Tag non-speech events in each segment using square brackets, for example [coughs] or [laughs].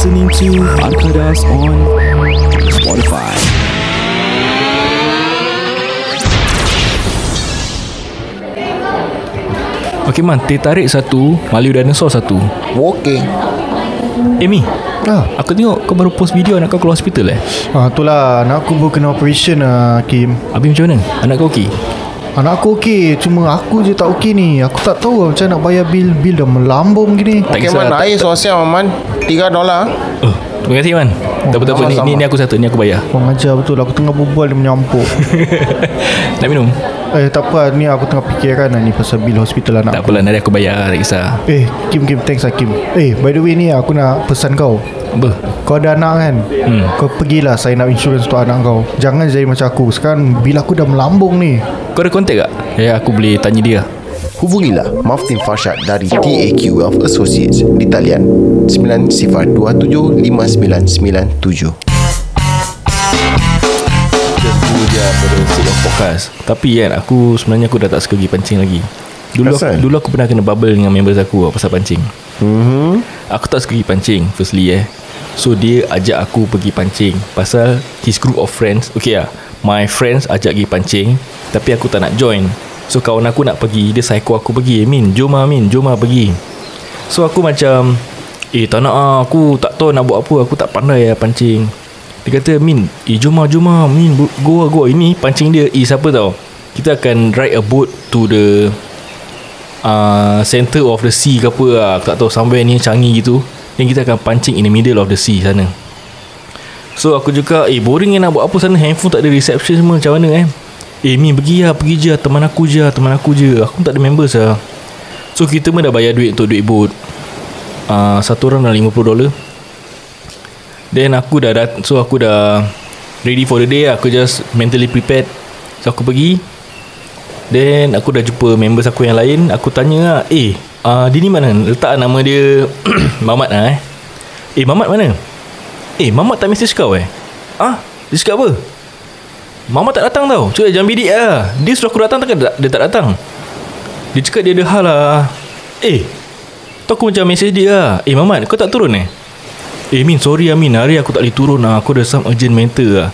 listening to Arkadas on Spotify. Okay man, teh tarik satu, Maliu dinosaur satu. Okey. Amy, Ah, aku tengok kau baru post video anak kau keluar hospital eh. ah itulah anak aku baru kena operation ah Kim. Habis macam mana? Anak kau okey? Anak aku okey, cuma aku je tak okey ni. Aku tak tahu lah macam nak bayar bil bil dah melambung gini. Tak Okey kisah, man, tak- air sosial man. 3 dolar. Oh, terima kasih man. Tak apa tak apa ni, ni, ni aku satu, ni aku bayar. Kau ajar betul Aku tengah berbual dia menyampuk [laughs] Nak minum? Eh tak apa Ni aku tengah fikirkan lah Ni pasal bil hospital anak Tak apalah, nanti aku bayar, tak kisah. Eh Kim Kim Thanks lah Kim Eh by the way ni Aku nak pesan kau Apa? Kau ada anak kan Hmm. Kau pergilah sign up insurance untuk anak kau Jangan jadi macam aku Sekarang bil aku dah melambung ni Kau ada kontak tak? Ya, aku boleh tanya dia. Hubungilah Maftin Farshad dari TAQ Wealth Associates di talian 90275997. Just do je pada sake of podcast Tapi kan aku sebenarnya aku dah tak suka pergi pancing lagi. Dulu aku, dulu aku pernah kena bubble dengan members aku lah pasal pancing. Mhm. Aku tak suka pergi pancing firstly eh. So dia ajak aku pergi pancing Pasal his group of friends. Okay lah My friends ajak pergi pancing Tapi aku tak nak join So kawan aku nak pergi. Dia psycho aku pergi. Min jom lah Min. Jom lah pergi. So aku macam Eh tak nak lah Aku tak tahu nak buat apa. Aku tak pandai lah pancing. Dia kata Min Eh jom lah jom lah Min go lah go. Lah." Ini pancing dia. Eh siapa tau? Kita akan ride a boat to the uh, Center of the sea ke apa lah Aku tak tahu somewhere ni Changi gitu. Dan kita akan pancing in the middle of the sea sana. So aku juga Eh boring eh nak buat apa sana? Handphone tak ada reception semua. Macam mana eh Eh Min pergi lah Pergi je lah. Teman aku je lah Teman aku je. Aku tak ada members lah. So kita pun dah bayar duit Untuk duit boat. Uh, Satu orang dah 50 dolar. Then aku dah dat So aku dah Ready for the day lah. Aku just mentally prepared. So aku pergi. Then aku dah jumpa members aku yang lain. Aku tanya lah Eh uh, dia ni mana? Letak nama dia [clears throat] Mamat lah eh. Eh Mamat mana? Eh Mamat tak message kau eh. Ah Dia cakap apa Mamat tak datang tau. Cakap jangan bidik lah. Dia suruh aku datang takkan dia, dia tak datang? Dia cakap dia ada hal lah. Eh Tu aku macam message dia lah. Eh Mamat kau tak turun eh? Eh Min sorry Amin Hari aku tak boleh turun lah. Aku ada some urgent matter lah.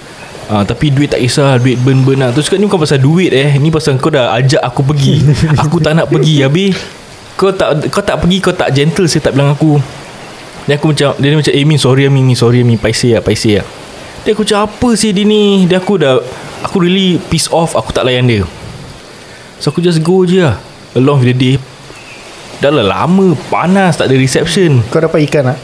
Ah, tapi duit tak kisah Duit burn-burn lah. Terus cakap ni bukan pasal duit eh. Ni pasal kau dah ajak aku pergi. [laughs] Aku tak nak pergi Habis Kau tak kau tak pergi Kau tak gentle Saya tak bilang aku. Dia aku macam Dia macam Eh Min sorry Amin Min sorry Amin Paiseh lah Paiseh lah. Dia aku macam apa sih dia ni? Dia aku dah Aku really piss off Aku tak layan dia. So aku just go je lah. Along with the day Dah lah lama Panas Tak ada reception. Kau dapat ikan tak?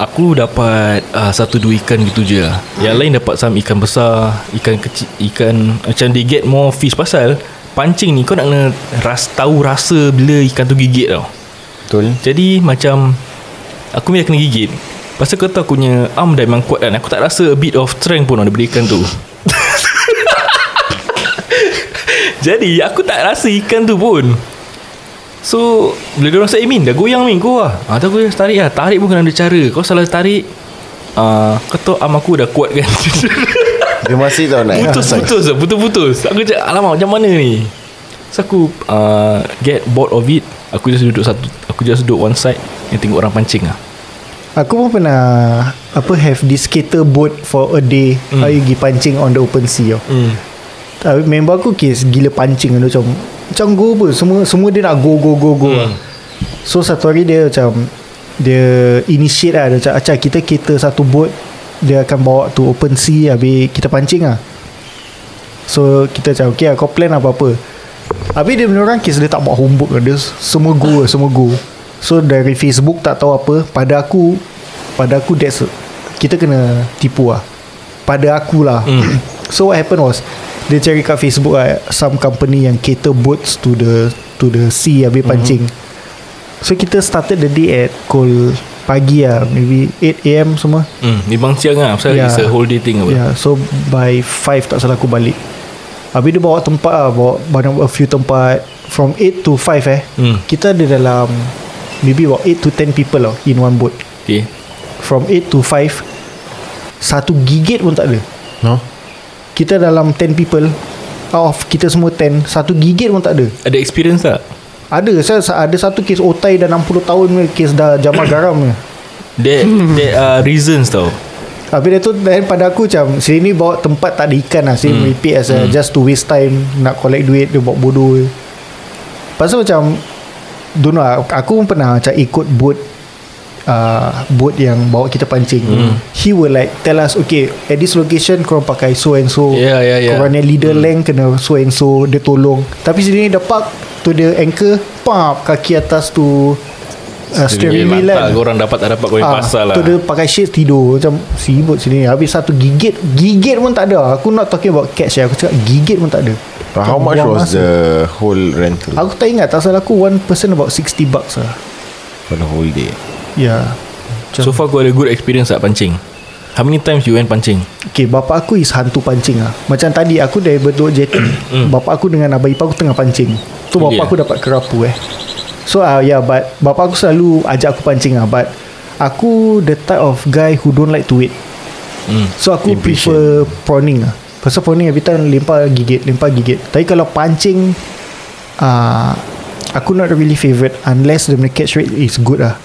Aku dapat uh, Satu dua ikan gitu je lah. Yang lain dapat some ikan besar Ikan kecil Ikan Macam they get more fish. Pasal Pancing ni Kau nak kena ras, Tahu rasa Bila ikan tu gigit tau. Betul. Jadi macam Aku punya kena gigit. Pasal kau tahu aku punya Arm dah memang kuat kan? Aku tak rasa a bit of strength pun Daripada ikan tu Jadi aku tak rasa ikan tu pun. So Bila diorang say Min dah goyang Min Go lah ha, aku just tarik lah. Tarik pun kena ada cara. Kau salah tarik uh, Kau tahu arm aku dah kuat kan. [laughs] Dia masih tahu nak. Putus-putus lah Putus-putus. Aku cakap Alamak macam mana ni? So aku uh, Get bored of it. Aku just duduk satu Aku just duduk one side And tengok orang pancing lah. Aku pun pernah Apa have this skater boat For a day. Mm. I pergi pancing on the open sea tau hmm. Uh, Member aku kes Gila pancing tu Macam Macam go apa Semua semua dia nak go go go go Hmm. So satu hari dia macam Dia initiate lah Dia macam Acah kita kita satu boat Dia akan bawa to open sea Habis kita pancing lah So kita macam Okay lah kau plan apa-apa Habis dia punya orang kes Dia tak buat homework lah. Dia semua go lah Semua go So dari Facebook tak tahu apa Pada aku Pada aku that's Kita kena tipu lah Pada aku lah Hmm. So what happened was Dia cari kat Facebook lah Some company yang cater boats To the To the sea Habis pancing So kita started the day at Pukul Pagi lah Maybe 8am semua Hmm, ni bang siang lah Pasal Ya. it's a whole day thing apa Yeah, so by 5 tak salah aku balik. Habis dia bawa tempat lah, bawa banyak a few tempat. From 8 to 5 eh. Hmm. Kita ada dalam maybe about 8 to 10 people lah in one boat. Okay From 8 to 5 satu gigit pun tak ada. No? Kita dalam 10 people out of kita semua 10 satu gigit pun tak ada. Ada experience tak? Ada saya ada satu kes otai dah 60 tahun punya kes dah jamah [coughs] garam punya. There, there are reasons tau Habis dia tu Dan pada aku macam Sini ni bawa tempat tak ada ikan lah Sini hmm. repeat as a, Just to waste time Nak collect duit Dia buat bodoh. Pasal macam Don't know lah, Aku pun pernah macam ikut boat uh, Boat yang bawa kita pancing hmm. He will like Tell us Okay At this location Korang pakai so and so Yeah, yeah, yeah. Korang yang leader hmm. length Kena so and so Dia tolong Tapi sini dah park Tu dia anchor Pap Kaki atas tu uh, Steering wheel kan korang dapat tak dapat Kau yang Ah, pasal lah Tu dia pakai shades tidur Macam sibuk sini Habis satu gigit Gigit pun tak ada Aku not talking about catch ya. Aku cakap gigit pun tak ada But how much was masa. the whole rental Aku tak ingat Tak salah aku One person about 60 bucks lah for the whole day? Ya. Yeah. So far kau ada good experience tak pancing? How many times you went pancing? Okay bapa aku is hantu pancing lah. Macam tadi aku dari Bedok Jetty [coughs] Bapa aku dengan abang ipar aku tengah pancing. Tu bapa Yeah. aku dapat kerapu eh. So uh, yeah but Bapa aku selalu ajak aku pancing lah. But Aku the type of guy who don't like to wait. Hmm. So aku Impatient. prefer prawning lah. Pasal prawning every time lempar gigit Lempar gigit. Tapi kalau pancing uh, Aku not really favourite Unless the catch rate is good lah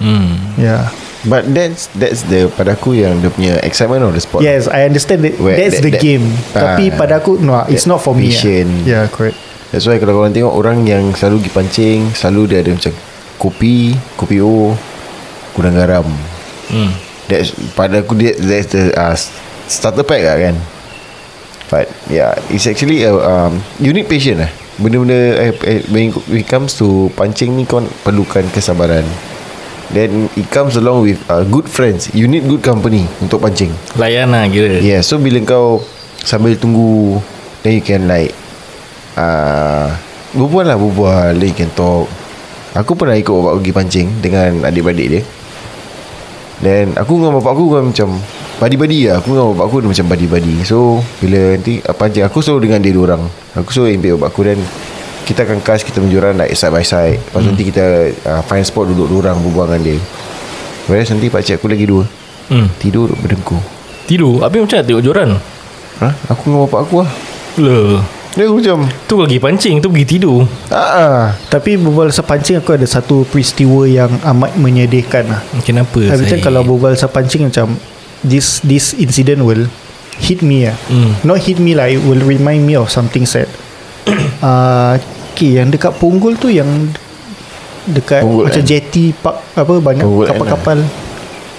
Hmm. Yeah But that's that's the pada aku yang dia punya excitement of the sport. Yes I understand that Where That's that- the that- game Ah, Tapi pada aku No it's that not for me patient. lah. Yeah correct That's why kalau korang tengok orang yang selalu pergi pancing, selalu dia ada macam kopi, kopi O, kurang garam. Hmm. That's pada aku dia that's the uh, starter pack lah kan. But yeah, it's actually a um, you need patient lah. Benda-benda eh, eh, when it comes to pancing ni kau perlukan kesabaran. Then it comes along with uh, good friends. You need good company untuk pancing. Layan lah kira Yeah, so bila kau sambil tunggu then you can like uh, berbual lah berbual, then you can talk. Aku pernah ikut bapak pergi pancing dengan adik-beradik dia. Then aku dengan bapak aku kan macam Badi-badi lah Aku dengan bapak aku dia macam badi-badi So Bila nanti uh, pancing Aku selalu dengan dia orang Aku selalu ambil bapak aku Dan Kita akan cast Kita menjuran like side by side. Lepas hmm. nanti kita uh, Find spot duduk dua orang Berbual dengan dia. Whereas nanti pakcik aku lagi dua. Hmm. Tidur berdengkur. Tidur? Habis macam mana tengok joran? Ha? Aku dengan bapak aku lah. Le. Dia macam Tu pergi pancing Tu pergi tidur. Ah. Tapi berbual pasal pancing Aku ada satu peristiwa Yang amat menyedihkan lah. Kenapa time saya kalau berbual pasal pancing Macam This this incident will Hit me lah. Hmm. Not hit me lah It will remind me of something sad. Uh, [coughs] Okay yang dekat Punggol tu Yang Dekat Punggol Macam kan? jetty park Apa banyak Punggol kan, kapal-kapal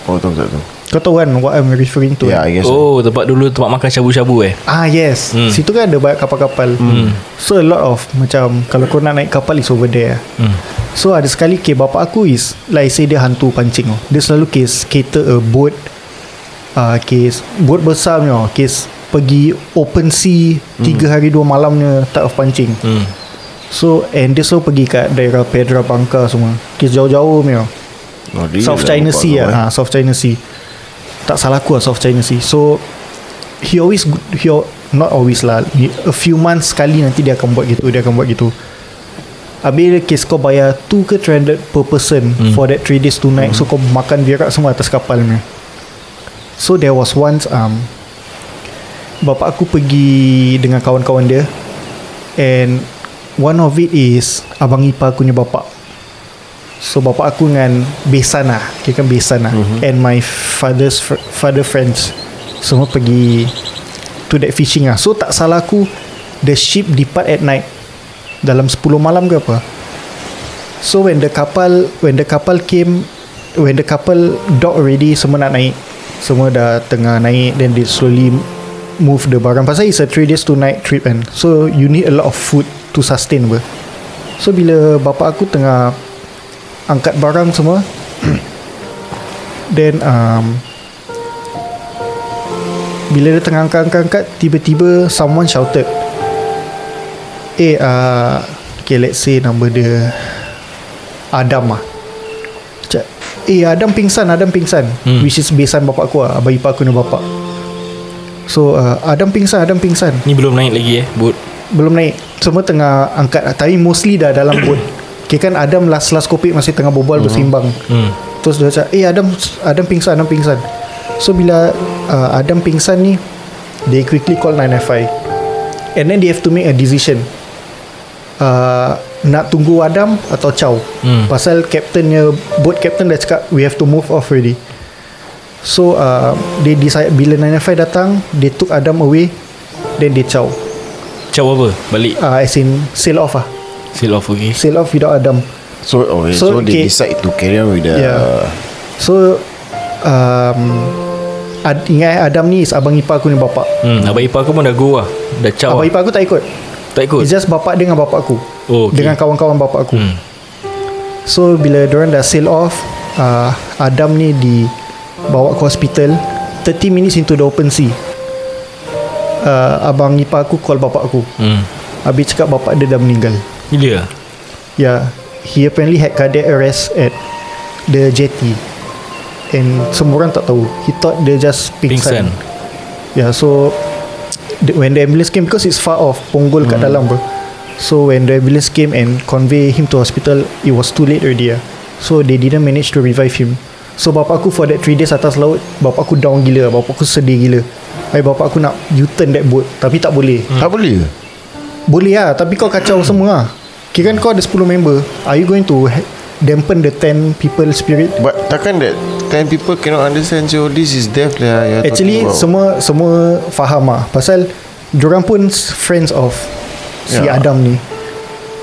Oh tahu tak tahu Kau tahu kan What I'm referring to Ya yeah, I guess so. Oh tempat dulu Tempat makan syabu-syabu eh Ah yes Hmm. Situ kan ada banyak kapal-kapal hmm. So a lot of Macam Kalau kau nak naik kapal Is over there hmm. So ada sekali okay, Bapa aku is Like say dia hantu pancing oh. Dia selalu case Cater a boat uh, Case Boat besar punya oh. Case Pergi open sea Tiga hari dua malamnya Type of pancing Hmm. So And dia selalu pergi kat Daerah Pedra Bangka semua. Case jauh-jauh punya. Oh, South lah China Sea lah eh. ha, South China Sea. Tak salah aku lah South China Sea. So He always he, Not always lah A few months sekali Nanti dia akan buat gitu Dia akan buat gitu. Habis case kau bayar 2 ke 300 per person hmm. For that 3 days 2 night hmm. So kau makan birak semua atas kapal ni. So there was once um, Bapak aku pergi Dengan kawan-kawan dia And One of it is Abang ipar aku punya bapak. So bapak aku dengan Besan lah. Kira kan besan lah. Mm-hmm. And my father's fr- Father friends. Semua pergi To that fishing lah. So tak salah aku The ship depart at night. Dalam 10 malam ke apa. So when the kapal When the kapal came When the couple dock already Semua nak naik. Semua dah tengah naik Then they slowly Move the barang. Pasal it's a 3 days 2 night trip kan. So you need a lot of food To sustain ber. So bila bapak aku tengah Angkat barang semua Then um, Bila dia tengah angkat-angkat Tiba-tiba Someone shouted Eh uh, Okay let's say Nama dia Adam lah Cak, Eh Adam pingsan Adam pingsan hmm. Which is besan bapak aku lah Abang ipar aku ni bapak So uh, Adam pingsan Adam pingsan Ni belum naik lagi eh Boat belum naik. Semua tengah angkat. Tapi mostly dah dalam boat. Okay kan Adam last-last kopi Masih tengah berbual uh-huh. bersimbang hmm. Terus dia cakap Eh Adam Adam pingsan Adam pingsan. So bila uh, Adam pingsan ni They quickly call 995 And then they have to make a decision. Uh, nak tunggu Adam atau Chow? Hmm. pasal captainnya boat captain dah cakap we have to move off already. So uh, they decide bila 995 datang they took Adam away then they Chow Caw apa? Balik? Uh, as in sail off ah. Seal off okay. Sail off without Adam So okay, so, So, they okay. decide to carry on with the Yeah. so um, Ad, ingat Adam ni is abang ipar aku ni bapak. Hmm, Abang ipar aku pun dah go lah Dah caw abang lah. ipar aku tak ikut. Tak ikut? It's just bapak dengan bapak aku. Oh, okay. Dengan kawan-kawan bapak aku. Hmm. So bila diorang dah sail off uh, Adam ni di Bawa ke hospital 30 minutes into the open sea uh, Abang ipar aku call bapak aku. Hmm. Habis cakap bapak dia dah meninggal. Gila Yeah He apparently had cardiac arrest at The jetty. And semua orang tak tahu. He thought dia just Pingsan. Pingsan, Yeah so the, When the ambulance came Because it's far off Punggol kat dalam bro. So when the ambulance came And convey him to hospital It was too late already lah So they didn't manage to revive him. So bapak aku for that 3 days atas laut Bapak aku down gila Bapak aku sedih gila Habis bapak aku nak U-turn that boat Tapi tak boleh. Tak boleh ke? boleh lah Tapi kau kacau semua lah. Kira kan kau ada 10 member. Are you going to ha- Dampen the 10 people spirit? But takkan that 10 people cannot understand So this is death lah Actually semua Semua faham lah. Pasal Diorang pun Friends of Si Ya. Adam ni.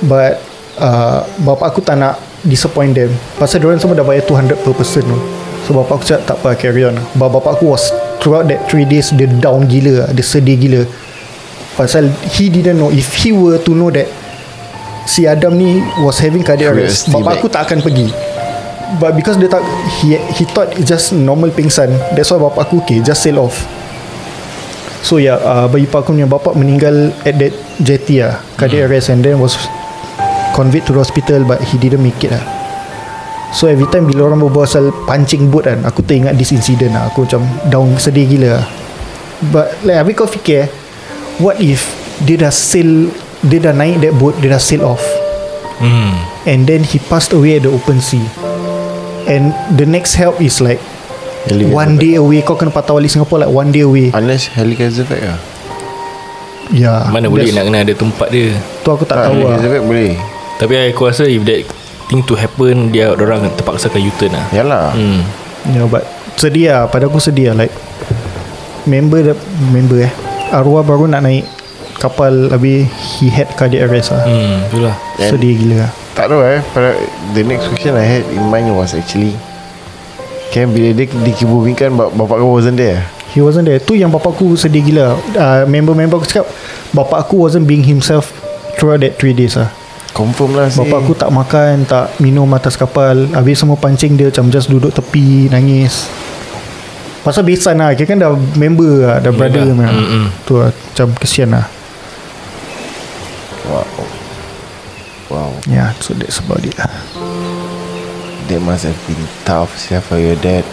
But uh, Bapak aku tak nak Disappoint them. Pasal diorang semua dah bayar 200 per person tu. So bapak aku cakap Tak apa carry on But bapak aku was Throughout that 3 days Dia down gila Dia sedih gila. Pasal He didn't know If he were to know that Si Adam ni Was having cardiac arrest Bapak aku tak akan pergi. But because dia tak He he thought it's just normal pingsan. That's why bapak aku Okay just sail off. So yeah uh, Bayi aku punya bapak meninggal At that jetty lah Cardiac arrest And then was Conveyed to the hospital But he didn't make it lah So every time Bila orang berbual pasal Pancing boat kan Aku teringat this incident lah. Aku macam Down sedih gila lah. But like Habis kau fikir eh, What if Dia dah sail Dia dah naik that boat Dia dah sail off? Hmm. And then he passed away At the open sea. And the next help is like Helicopter One day away. Kau kena patah balik Singapore Like one day away. Unless helicopter effect lah. Ya. Mana boleh nak kena ada tempat dia? Tu aku tak Tak tahu lah. helicopter effect boleh. Tapi aku rasa If that thing to happen Dia orang terpaksa akan U-turn lah. Yalah. Hmm. Ya but Sedih lah. Pada aku sedih lah Like Member dah- Member eh Arwah baru nak naik Kapal Habis He had cardiac arrest lah. Hmm, itulah Sedih gila lah. Tak tahu eh pada, The next question I had in mind was actually Kan bila dia dikebumikan bap- Bapak kau wasn't there? He wasn't there. Tu yang bapak aku sedih gila. Uh, Member-member aku cakap Bapak aku wasn't being himself Throughout that 3 days lah Confirm lah Bapak aku tak makan Tak minum atas kapal. Habis semua pancing dia Macam just duduk tepi Nangis. Pasal besan lah Kira kan dah member lah Dah brother Yelah. lah. Mm-mm. Tu lah Macam kesian lah. Wow. Wow. Ya yeah, so that's about it lah. That must have been tough Sia for your dad.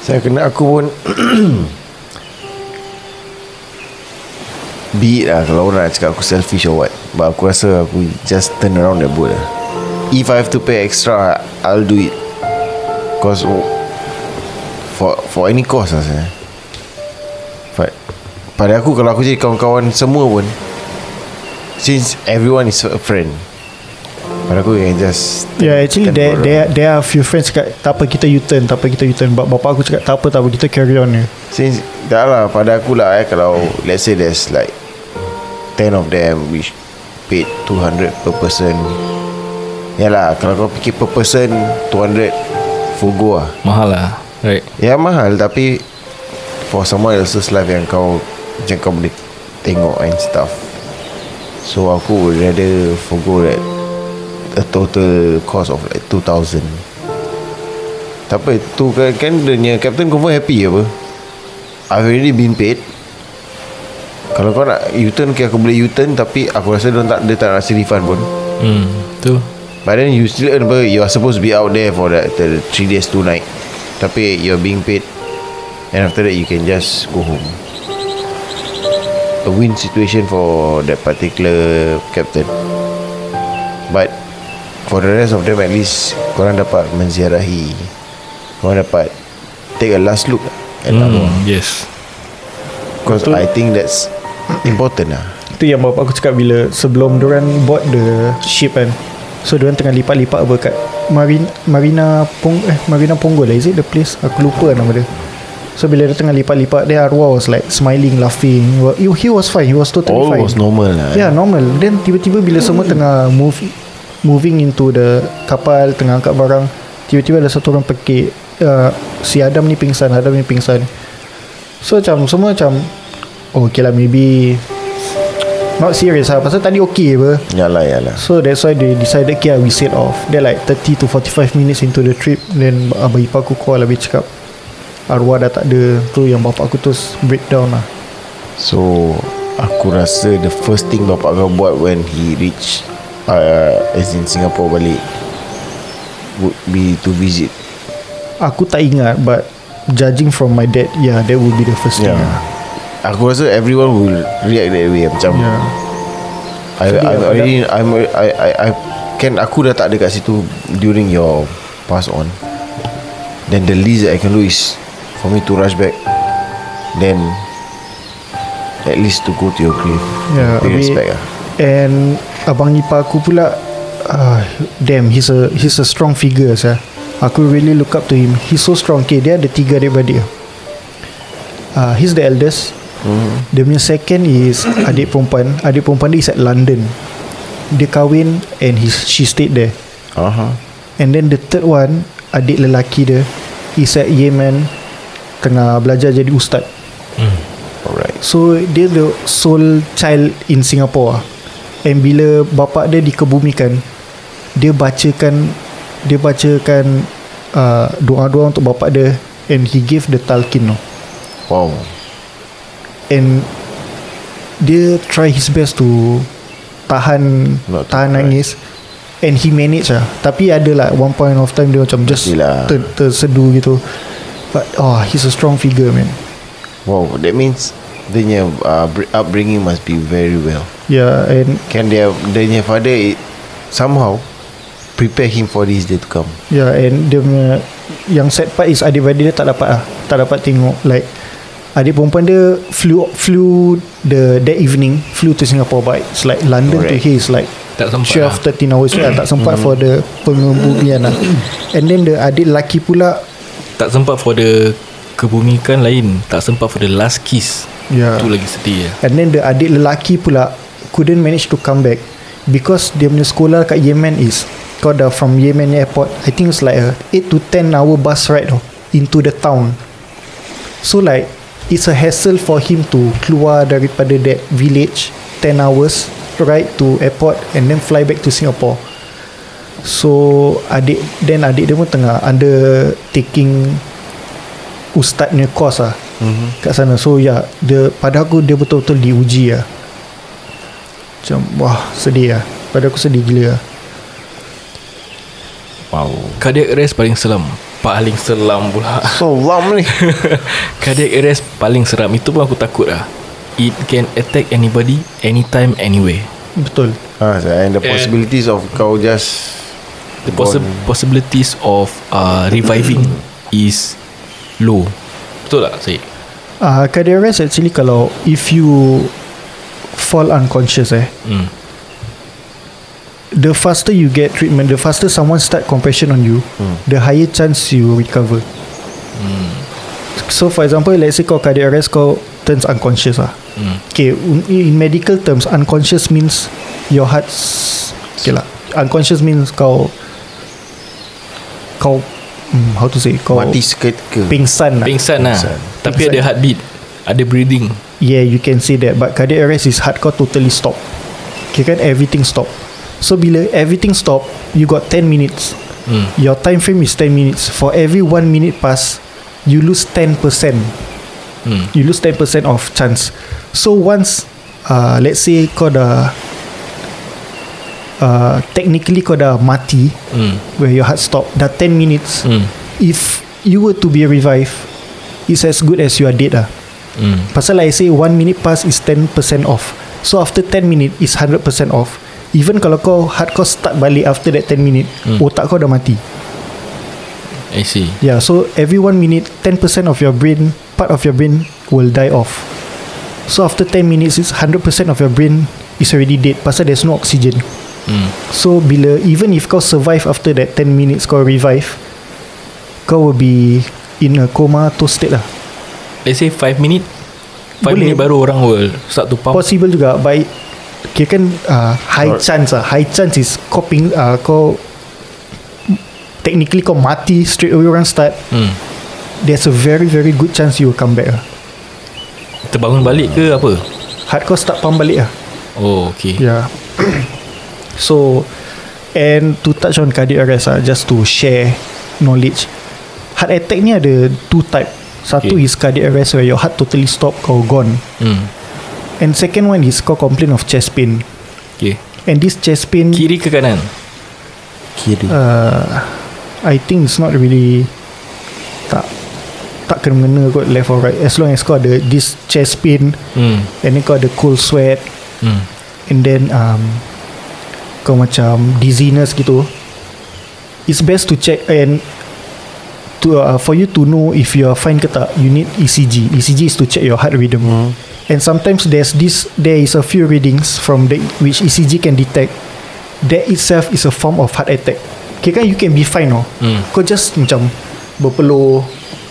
Saya kena aku pun [clears throat] Be it lah Kalau orang nak cakap aku selfish or what. But aku rasa aku Just turn around that boat lah. If I have to pay extra I'll do it. Cause oh, For for any cost lah saya. But Pada aku Kalau aku jadi kawan-kawan Semua pun Since everyone is a friend Pada aku can just Yeah actually there, around. there, there are few friends cakap Tak apa kita U-turn Tak apa kita U-turn. But bapak aku cakap Tak apa tak apa Kita carry on je Since Dah lah pada aku lah eh Kalau Let's say there's like 10 of them Which Paid 200 per person. Yalah Kalau kau fikir per person 200 Full go lah. Mahal lah Right? Ya mahal Tapi For someone else's life Yang kau Macam kau boleh Tengok and stuff. So aku would rather Forgo that A total cost of like 2000 Tak apa Tu kan, kan dia punya Captain confirm happy apa? I've already been paid. Kalau kau nak U-turn Okay aku boleh U-turn Tapi aku rasa dia tak, dia tak kasi refund pun. Hmm Tu. But then you still earn apa? You are supposed to be out there For that the 3 days 2 night. Tapi you're being paid And after that you can just go home. A win situation for that particular captain. But For the rest of them at least Korang dapat menziarahi Korang dapat Take a last look At hmm, Yes Because I think that's Important lah Tu yang bapak aku cakap bila sebelum diorang board the ship kan. So diorang tengah lipat-lipat apa kat Marina Marina Pong eh Marina Ponggol is it the place? Aku lupa nama dia. So bila dia tengah lipat-lipat dia arwah was like smiling laughing. He, he was fine. He was totally All fine. was normal lah Yeah, normal. Then tiba-tiba bila semua tengah move moving into the kapal tengah angkat barang, tiba-tiba ada satu orang pekik uh, si Adam ni pingsan, Adam ni pingsan. So macam semua macam oh, okay lah maybe not serious lah pasal tadi okay apa. Yalah yalah So that's why they decided okay we set off. They're like 30 to 45 minutes into the trip then abang ipar aku call habis cakap arwah dah tak ada tu yang bapak aku terus breakdown lah. So Aku rasa the first thing bapak kau buat When he reach uh, As in Singapore balik Would be to visit Aku tak ingat but judging from my dad yeah that would be the first thing Yeah. lah. Aku rasa everyone will react that way Macam Yeah. I, Sedih I'm already I'm, I, I, I, Kan aku dah tak ada kat situ During your Pass on Then the least that I can do is For me to rush back Then At least to go to your grave Yeah, Pay habis- respect lah And abang ipar aku pula uh, Damn he's a He's a strong figure sah. Aku really look up to him. He's so strong. Okay dia ada tiga adik-beradik uh, He's the eldest. Mm. Dia punya second is Adik perempuan. Adik perempuan dia is at London. Dia kahwin And he, she stayed there. Uh-huh. And then the third one Adik lelaki dia Is at Yemen Tengah belajar jadi ustaz. Alright. So dia the sole child in Singapore. And bila bapak dia dikebumikan Dia bacakan Dia bacakan uh, Doa-doa untuk bapak dia And he gave the talqin tau. Wow And Dia try his best to Tahan Not Tahan cry. nangis And he manage lah Tapi ada lah One point of time Dia macam just Pastilah. ter, Tersedu gitu But oh He's a strong figure man Wow That means Dia uh, br- upbringing must be very well Yeah and Can dia Dia punya father it, Somehow Prepare him for this day to come yeah, and dia punya Yang sad part is adik-beradik dia tak dapat lah. Tak dapat tengok Like Adik perempuan dia flew flew the that evening flew to Singapore but it's like London Correct. to here is like Tak sempat 12 lah. 13 hours lah tak sempat for the pengebumian lah. And then the adik lelaki pula Tak sempat for the Kebumikan lain. Tak sempat for the last kiss. Ya. Itu lagi sedih ya. and then the adik lelaki pula couldn't manage to come back because dia punya sekolah kat Yemen is kau dah from Yemen airport I think it's like a 8 to 10 hour bus ride tau, into the town. So like it's a hassle for him to keluar daripada that village 10 hours ride to airport and then fly back to Singapore. So adik then adik dia pun tengah undertaking ustaz punya course lah mm-hmm. kat sana. So ya yeah, dia pada aku dia betul-betul diuji lah macam wah sedih lah. Pada aku sedih gila lah. Wow. Cardiac arrest paling seram Paling seram pula. So lam ni. [laughs] Cardiac arrest paling seram Itu pun aku takut lah. It can attack anybody Anytime, anywhere. Betul. Ha, And the possibilities of Kau just The possi- possibilities of uh, Reviving Is Low. Betul tak Syed? uh, cardiac arrest actually kalau if you fall unconscious eh? Hmm. the faster you get treatment the faster someone start compassion on you the higher chance you recover. So for example let's say kau cardiac arrest kau turns unconscious lah Hmm. okay in medical terms unconscious means your heart's okay lah. Unconscious means kau kau hmm, how to say kau Mati seketika pingsan lah. Pingsan lah. Pingsan. Tapi Pingsan. ada heartbeat Ada breathing Yeah you can say that But cardiac arrest is hardcore totally stop. Okay kan? Everything stop. So bila everything stop You got 10 minutes. Hmm. Your time frame is 10 minutes. For every 1 minute pass You lose 10% hmm. You lose 10% of chance. So once uh, Let's say kau dah uh, Technically kau dah mati Hmm. Where your heart stop Dah 10 minutes. Hmm. If you were to be revived It's as good as you are dead lah Hmm. Pasal like I say 1 minute pass is 10% off So after 10 minute is 100% off Even kalau kau heart kau start balik after that 10 minute Hmm. Otak kau dah mati I see Yeah so every 1 minute 10% of your brain Part of your brain will die off So after 10 minutes it's 100% of your brain is already dead pasal there's no oxygen. hmm. So bila even if kau survive after that 10 minutes kau revive kau will be in a comatose state lah. Let's say 5 minit 5 Boleh. minit baru orang will Start to pump. Possible juga But Kira kan uh, High Or- chance lah. High chance is Kau ping, uh, Kau Technically kau mati Straight away orang start. Hmm. There's a very very good chance You will come back lah. Terbangun balik ke apa? Heart kau start pump balik lah. Oh okay. Yeah [clears throat] So And to touch on cardiac arrest lah Just to share Knowledge. Heart attack ni ada Two type Satu Okay. is cardiac arrest Where your heart totally stop Kau gone hmm. And second one is Kau complain of chest pain Okay And this chest pain Kiri ke kanan Kiri uh, I think it's not really Tak Tak kena mengena kot left or right As long as kau ada This chest pain hmm. And then kau ada cold sweat Hmm. And then um, Kau macam Dizziness gitu It's best to check And to uh, For you to know If you are fine ke tak You need ECG ECG is to check your heart rhythm And sometimes there's this There is a few readings From the Which ECG can detect That itself is a form of heart attack Okay kan you can be fine oh. Hmm. Kau just macam Berpeluh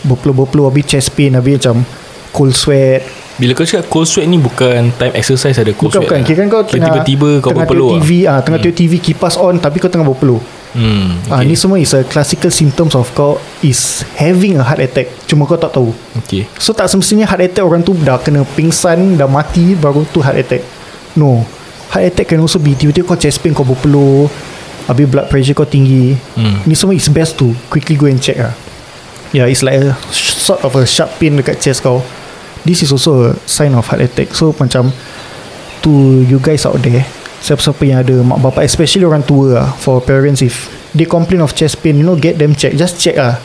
Berpeluh-berpeluh Habis chest pain Habis macam Cold sweat Bila kau cakap cold sweat ni Bukan time exercise ada cold Bukan sweat bukan lah. Kira kan kau tengah Tiba-tiba kau tengah berpeluh tengok lah. TV ah, Tengah tengok TV Kipas on Tapi kau tengah berpeluh hmm. Okay. Ni semua is a classical symptoms of kau Is having a heart attack Cuma kau tak tahu okay. So tak semestinya heart attack Orang tu dah kena pingsan Dah mati Baru tu heart attack No Heart attack can also be Tiba-tiba kau chest pain Kau berpeluh Habis blood pressure kau tinggi Hmm. Ni semua is best to Quickly go and check lah Yeah it's like a Sort of a sharp pain Dekat chest kau This is also a Sign of heart attack So macam To you guys out there Siapa-siapa yang ada Mak bapak Especially orang tua lah For parents if They complain of chest pain You know get them check Just check lah.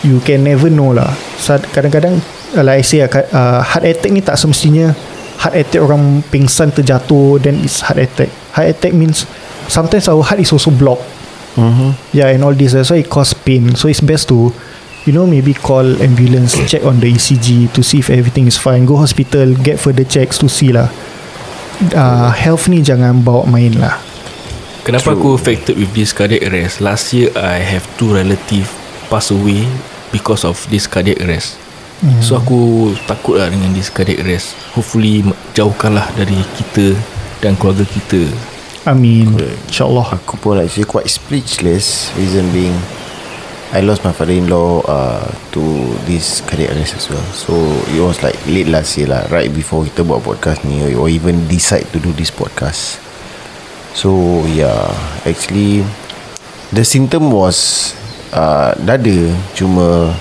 You can never know lah. Kadang-kadang uh, Like I say lah, ka- uh, Heart attack ni tak semestinya Heart attack orang pingsan terjatuh Then it's heart attack. Heart attack means Sometimes our heart is also blocked. Mm-hmm. Yeah and all this That's why it cause pain. So it's best to You know maybe call ambulance Check on the ECG To see if everything is fine. Go hospital Get further checks To see lah uh, Health ni jangan bawa main lah. Kenapa True. aku affected with this cardiac arrest? Last year I have two relative Pass away Because of this cardiac arrest. Hmm. So aku takut lah dengan this cardiac arrest. Hopefully m- jauhkanlah dari kita Dan keluarga kita. Amin. InsyaAllah. Aku pun actually quite speechless Reason being I lost my father-in-law uh, To this cardiac arrest as well. So it was like late last year lah Right before kita buat podcast ni Or even decide to do this podcast. So yeah Actually The symptom was uh, Dada. Cuma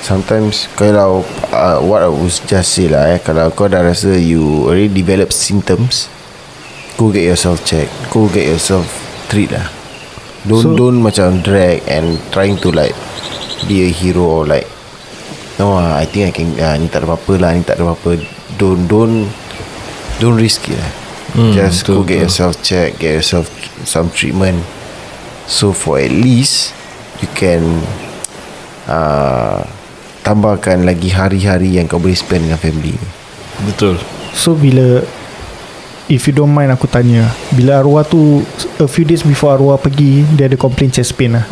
Sometimes Kalau uh, What I was just say lah eh, Kalau kau dah rasa You already develop symptoms Go get yourself check Go get yourself treat lah Don't So- don't macam drag And trying to like Be a hero or like No I think I can ah, Ni tak ada apa-apa lah Ni tak ada apa-apa. Don't Don't Don't risk it lah. Hmm, Just betul, go get betul. yourself check Get yourself Some treatment. So for at least You can uh, Tambahkan lagi hari-hari Yang kau boleh spend dengan family. Betul. So bila If you don't mind aku tanya Bila arwah tu A few days before arwah pergi Dia ada complain chest pain lah?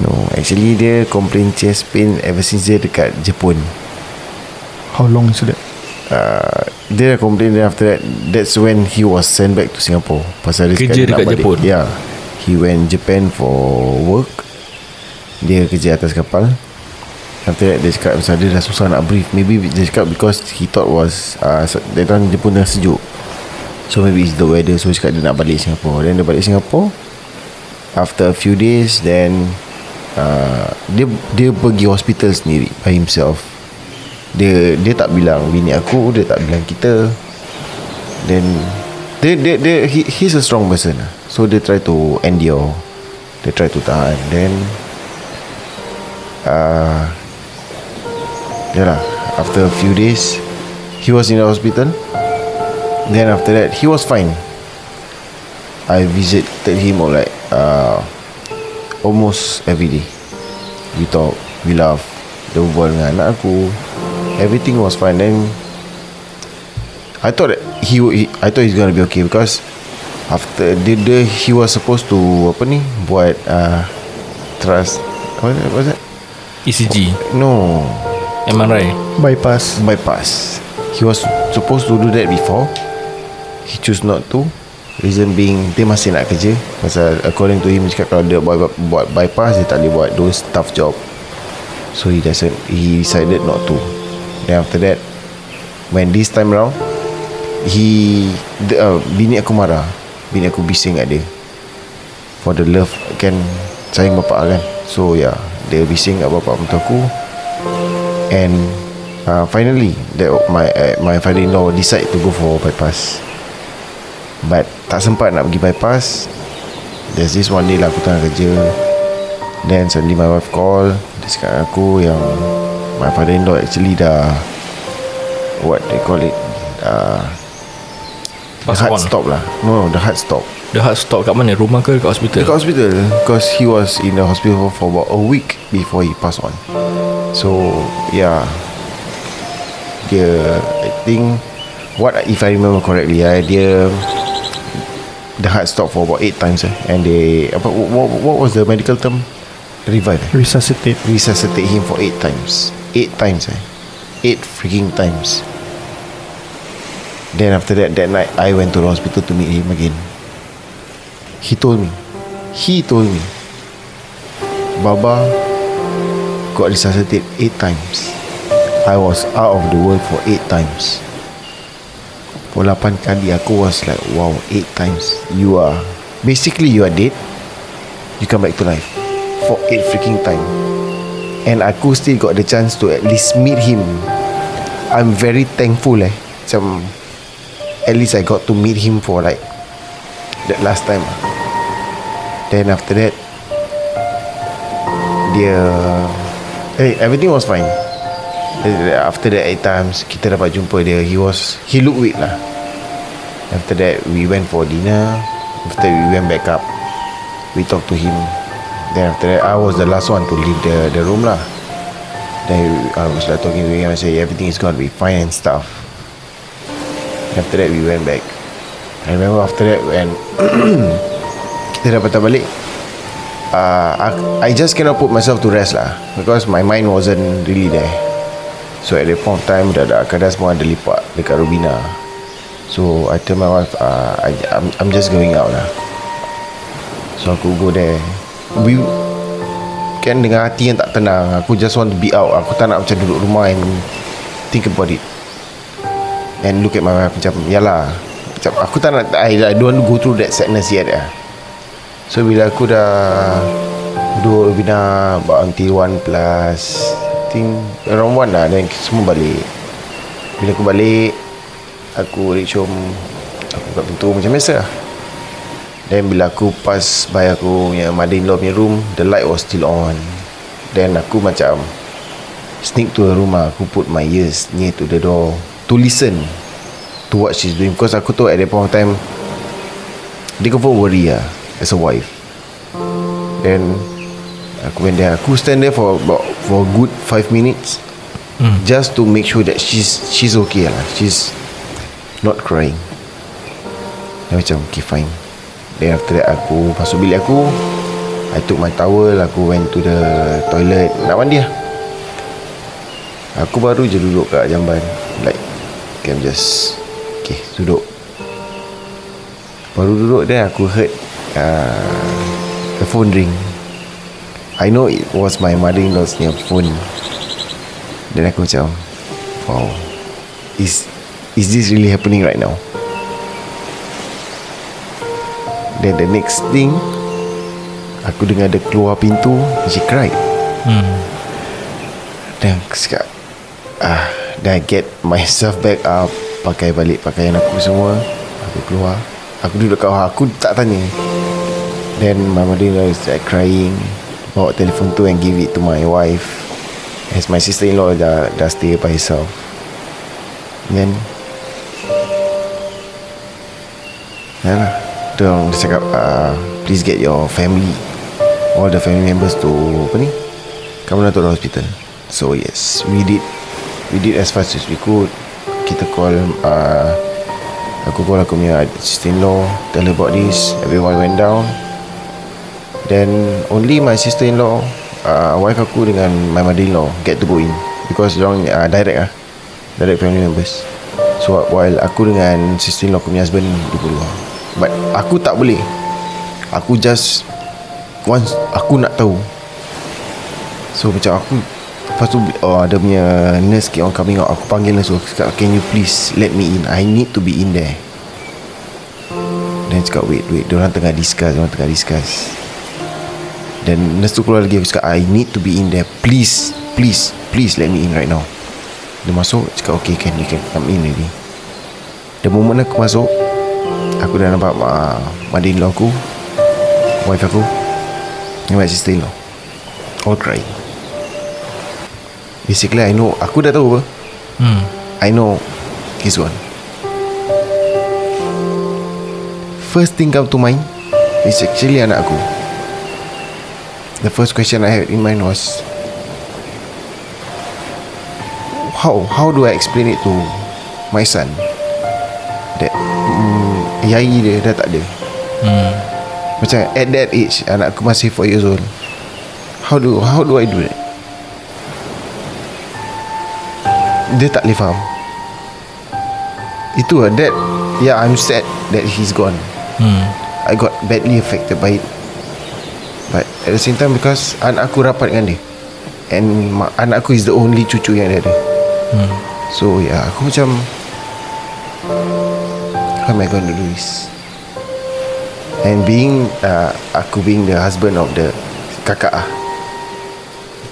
No Actually dia complain chest pain Ever since dia dekat Jepun. How long is that? uh, Dia dah complain Then after that That's when he was sent back to Singapore. Pasal dia Kerja dia dekat balik. Jepun? Yeah. He went Japan for work. Dia kerja atas kapal. After that dia cakap Pasal dia dah susah nak breathe Maybe dia cakap Because he thought was uh, That time Jepun dah sejuk So maybe it's the weather. So cakap dia nak balik Singapore. Then dia balik Singapore. After a few days Then uh, Dia dia pergi hospital sendiri By himself. Dia dia tak bilang Bini aku Dia tak bilang kita. Then dia, dia, dia, he, He's a strong person. So dia try to endure. Dia try to tahan. Then uh, Yalah After a few days He was in the hospital Then after that He was fine. I visited him or like uh, Almost every day. We talk We laugh Dia berbual dengan anak aku. Everything was fine. Then I thought that he, would- he I thought he's gonna be okay because after the, the he was supposed to apa ni buat uh, trust what what was that? ECG No, MRI Bypass. Bypass. He was supposed to do that before. He choose not to. Reason being dia masih nak kerja Pasal according to him cakap kalau dia buat, buat bypass dia tak boleh buat those tough job. So he doesn't he decided not to. Then after that when this time round he the, uh, bini aku marah. Bini aku bising kat dia. For the love kan sayang bapak kan. So yeah, dia bising kat bapak mentua aku and uh, finally that my uh, my father-in-law decide to go for bypass but tak sempat nak pergi bypass. There's this one day lah aku tengah kerja. Then suddenly my wife call. Dia cakap aku yang my father-in-law actually dah what they call it uh, the heart on. stop lah. No the heart stop. The heart stop kat mana? Rumah ke dekat hospital? Dekat hospital. Because he was in the hospital For about a week Before he passed on. So Yeah. Dia I think What If I remember correctly eh, Dia The heart stopped for about 8 times eh, And they apa, what, what was the medical term? Revive eh? Resuscitate. Resuscitate him for 8 times. 8 times eh. 8 freaking times. Then after that That night I went to the hospital To meet him again. He told me. He told me. Baba Got resuscitated 8 times. I was out of the world for 8 times For 8 kali Aku was like Wow 8 times. You are Basically you are dead. You come back to life For 8 freaking time. And aku still got the chance To at least meet him. I'm very thankful eh. Macam At least I got to meet him For like That last time. Then after that Dia Eh everything was fine After that eight times Kita dapat jumpa dia. He was He look weak lah. After that We went for dinner. After we went back up. We talked to him. Then after that I was the last one To leave the the room lah. Then I was like talking to him. I say everything is gonna be fine and stuff. After that we went back. I remember after that when [clears throat] Kita dah patah balik uh, I, I just cannot put myself to rest lah. Because my mind wasn't really there So at that point of time Dah kadang semua ada lipat Dekat Rubina. So I tell my wife uh, I, I'm, I'm just going out lah. So aku go there. We Kan dengan hati yang tak tenang Aku just want to be out. Aku tak nak macam duduk rumah And think about it. And look at my wife Macam Yalah. Macam aku tak nak I, I don't want to go through that sadness yet lah So bila aku dah Duduk bina About until 1 plus think Around 1 lah Then semua balik. Bila aku balik Aku reach home Aku kat pintu macam biasa lah. Then bila aku pass by aku punya mother-in-law punya room The light was still on. Then aku macam Sneak to her room lah Aku put my ears near to the door To listen To what she's doing. Because aku tahu at that point of time Dia confirm worry lah As a wife. Then Aku went there Aku stand there for about For a good 5 minutes. Hmm. Just to make sure that She's She's okay lah. She's Not crying. Dia macam Okay fine. Then after that Aku masuk bilik aku. I took my towel. Aku went to the toilet. Nak mandi lah. Aku baru je duduk kat jamban. Like Okay I'm just Okay duduk. Baru duduk Then aku heard uh, The phone ring I know it was my mother-in-law's punya phone. Then aku macam Wow Is Is this really happening right now? Then the next thing Aku dengar dia keluar pintu She cried. Hmm. Then aku cakap ah, Then I get myself back up Pakai balik pakaian aku semua. Aku keluar. Aku duduk kat Aku tak tanya. Then my mother-in-law is like crying Bawa telefon tu and give it to my wife. As my sister-in-law dah, dah stay by herself. Then Ya lah orang dia cakap uh, Please get your family All the family members to Apa ni? Come down to the hospital. So yes We did. We did as fast as we could. Kita call uh, Aku call aku punya sister-in-law Tell her about this. Everyone went down Then Only my sister-in-law uh, Wife aku dengan My mother-in-law Get to go in. Because diorang uh, direct lah Direct family members. So while aku dengan Sister-in-law aku punya husband Dia keluar. But aku tak boleh. Aku just Once Aku nak tahu. So macam aku Lepas tu oh, Ada punya Nurse keep on coming out. Aku panggil nurse Aku cakap Can you please Let me in? I need to be in there. Then cakap wait wait. Diorang tengah discuss Diorang tengah discuss Dan nurse tu keluar lagi Aku cakap I need to be in there. Please Please Please let me in right now. Dia masuk Cakap okay can You can come in already. The moment aku masuk Aku dah nampak uh, Mother-in-law aku Wife aku And my sister-in-law All crying. Basically I know Aku dah tahu apa. Hmm. I know This one. First thing come to mind Is actually anak aku The first question I had in mind was How How do I explain it to My son? That mm, Yai dia dah tak ada. Hmm. Macam at that age Anak aku masih 4 years old. How do How do I do that? Dia tak boleh faham. Itu lah That Yeah I'm sad That he's gone. Hmm. I got badly affected by it But at the same time Because Anak aku rapat dengan dia. And ma- Anak aku is the only cucu yang dia. Ada Hmm. So yeah Aku macam How am I going to do this? And being uh, Aku being the husband of the Kakak ah.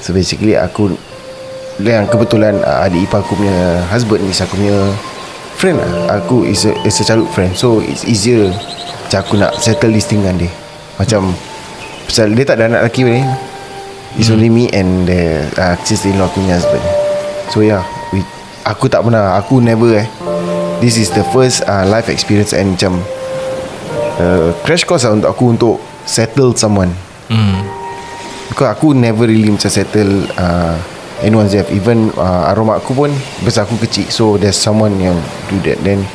So basically aku Yang kebetulan uh, Adik ipar aku punya Husband is aku punya Friend lah. Aku is a, is a childhood friend. So it's easier Macam aku nak settle this thing dengan dia. Macam Pasal dia tak ada anak lelaki ni It's only me and the uh, Sister-in-law punya husband So yeah we, Aku tak pernah Aku never eh. This is the first uh, life experience And macam uh, Crash course lah untuk aku Untuk settle someone. Hmm. Because aku never really macam settle uh, Anyone's death. Even uh, arwah mak aku pun Besar aku kecil So there's someone yang Do that. Then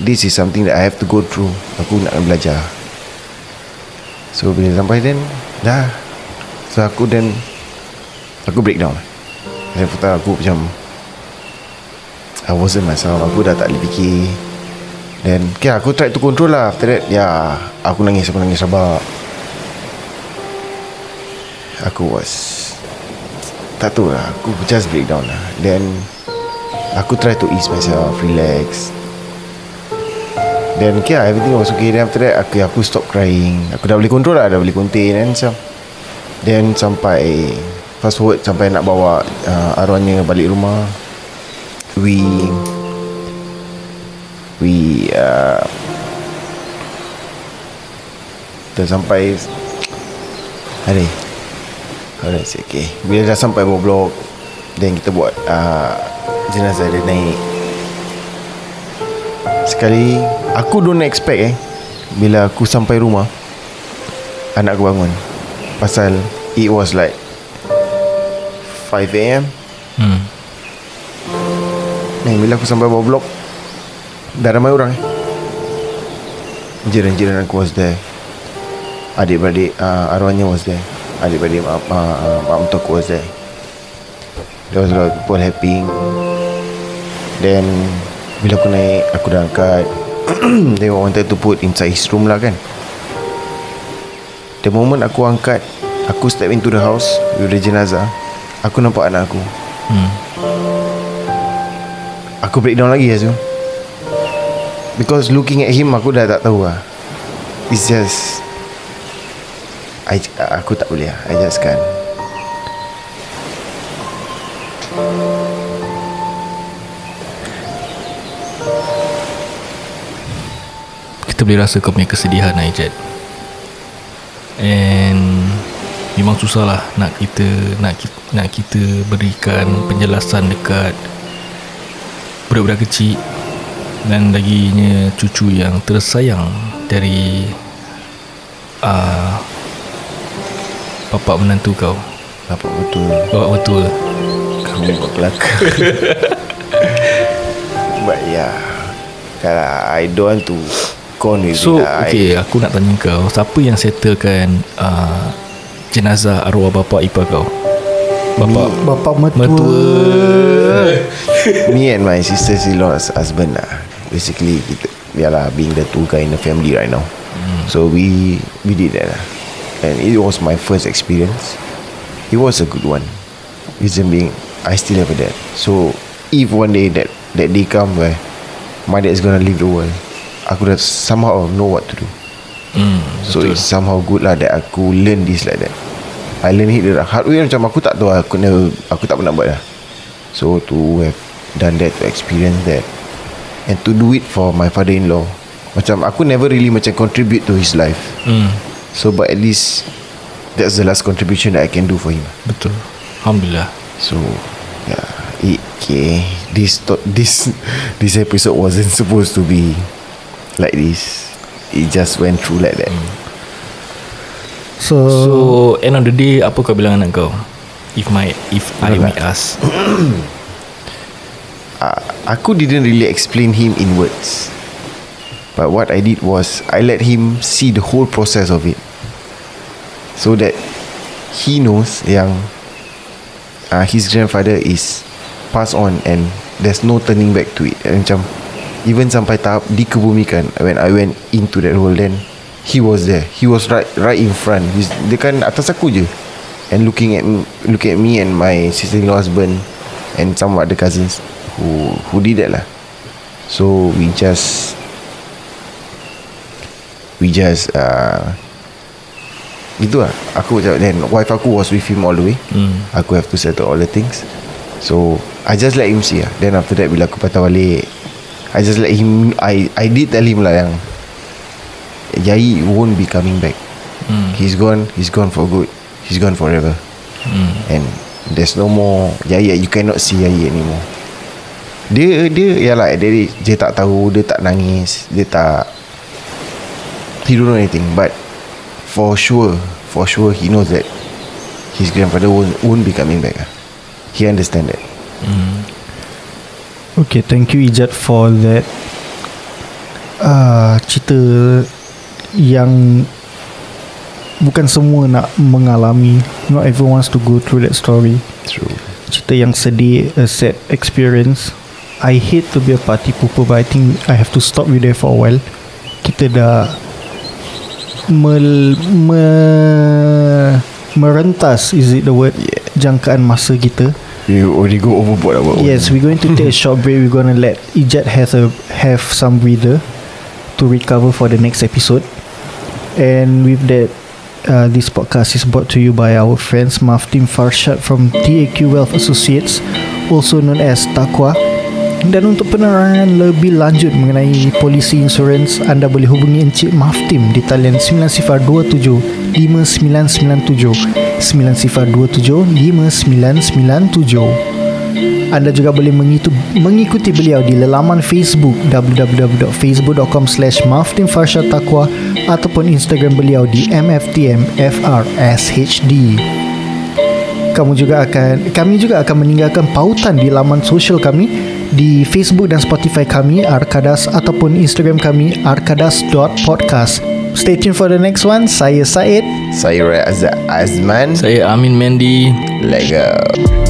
This is something that I have to go through. Aku nak belajar So bila sampai then Dah. So aku then Aku breakdown Then pertama aku macam I wasn't myself. Aku dah tak boleh fikir. Then Okay aku try to control lah. After that Ya yeah, Aku nangis Aku nangis rabak. Aku was Tak tahu lah. Aku just breakdown lah. Then Aku try to ease myself Relax Then okay lah Everything was okay. Then after that Aku, aku stop crying. Aku dah boleh control lah Dah boleh contain Then macam. Then sampai Fast forward Sampai nak bawa uh, Arwahnya balik rumah. We We uh, Dah sampai Hari Alright okay. Bila dah sampai bawah blok Then kita buat uh, Jenazah dia naik. Sekali Aku don't expect eh Bila aku sampai rumah Anak aku bangun. Pasal It was like 5am Hmm. Dan bila aku sampai bawah blok Dah ramai orang eh. Jiran-jiran aku was there. Adik-beradik uh, Arwahnya was there. Adik-beradik mak, mak, mak mentua aku was there. There was a lot of people helping. Then Bila aku naik Aku dah angkat [clears throat] They wanted to put inside his room lah kan. The moment aku angkat Aku step into the house With the jenazah Aku nampak anak aku. Hmm. Aku breakdown lagi Azu Because looking at him Aku dah tak tahu lah. It's just I, Aku tak boleh lah I just can't boleh rasa kau punya kesedihan Aijat. And Memang susah lah Nak kita Nak kita, nak kita berikan Penjelasan dekat Budak-budak kecil Dan laginya Cucu yang tersayang Dari uh, Bapak menantu kau. Apa betul. Bapak betul. Kamu buat kelakar But yeah Tak lah I don't want to Con with So it okay Aku nak tanya kau Siapa yang settlekan uh, Jenazah arwah bapa ipar kau? Bapa Bapak mertua, Mertua. [laughs] Me and my sister-in-law's husband lah. Basically kita Yalah being the two guy in the family right now. So we We did that lah. And it was my first experience. It was a good one. Reason being I still have a dad. So If one day that That day come where My dad is gonna leave the world Aku dah somehow know what to do. Hmm, So betul. it's somehow good lah That aku learn this like that. I learn it the hard way Macam aku tak tahu Aku never Aku tak pernah buat lah. So to have Done that To experience that And to do it for my father-in-law. Macam aku never really Macam contribute to his life. Hmm, So but at least That's the last contribution That I can do for him. Betul. Alhamdulillah. So Yeah. It, Okay. This This This episode wasn't supposed to be Like this It just went through like that So, So end of the day Apa kau bilang anak kau If my If I may ask uh, [clears throat] aku didn't really explain him in words. But what I did was I let him see the whole process of it. So that he knows yang uh, his grandfather is passed on and there's no turning back to it. And macam even sampai tahap dikebumikan when I went into that hole then he was there. He was right right in front. He's, dia kan atas aku je. And looking at me, looking at me and my sister-in-law husband and some other cousins who who did that lah. So we just we just uh, Itu lah Aku macam Then wife aku was with him all the way Hmm. Aku have to settle all the things So I just let him see lah Then after that Bila aku patah balik I just let him I I did tell him lah yang Yai won't be coming back. Hmm. He's gone He's gone for good. He's gone forever. Hmm. And There's no more Yai You cannot see Yai anymore. Dia Dia Yalah dia, dia tak tahu Dia tak nangis Dia tak He don't know anything. But For sure For sure He knows that His grandfather won't, won't be coming back ah. He understand that Okay, thank you Ijat for that uh, cerita yang bukan semua nak mengalami. Not everyone wants to go through that story. True Cerita yang sedih, a sad experience. I hate to be a party pooper but I think I have to stop you there for a while. Kita dah mel, me, merentas is it the word yeah. jangkaan masa kita. You already go overboard about Yes, we're going to take a [laughs] short break. We're going to let Ijat have a have some breather to recover for the next episode. And with that, uh, this podcast is brought to you by our friends Maftim Farshad from TAQ Wealth Associates, also known as Takwa. Dan untuk penerangan lebih lanjut mengenai polisi insurans, anda boleh hubungi Encik Maftim di talian 9027 5997 9027 5997 anda juga boleh mengitu, mengikuti beliau di laman Facebook www.facebook.com slash maftimfarshadtaqwa ataupun Instagram beliau di mftmfrshd. Kamu juga akan kami juga akan meninggalkan pautan di laman sosial kami di Facebook dan Spotify kami Arkadas ataupun Instagram kami arkadas.podcast. Stay tuned for the next one. Saya Said. Saya Razak Azman Saya Amin Mendy Let go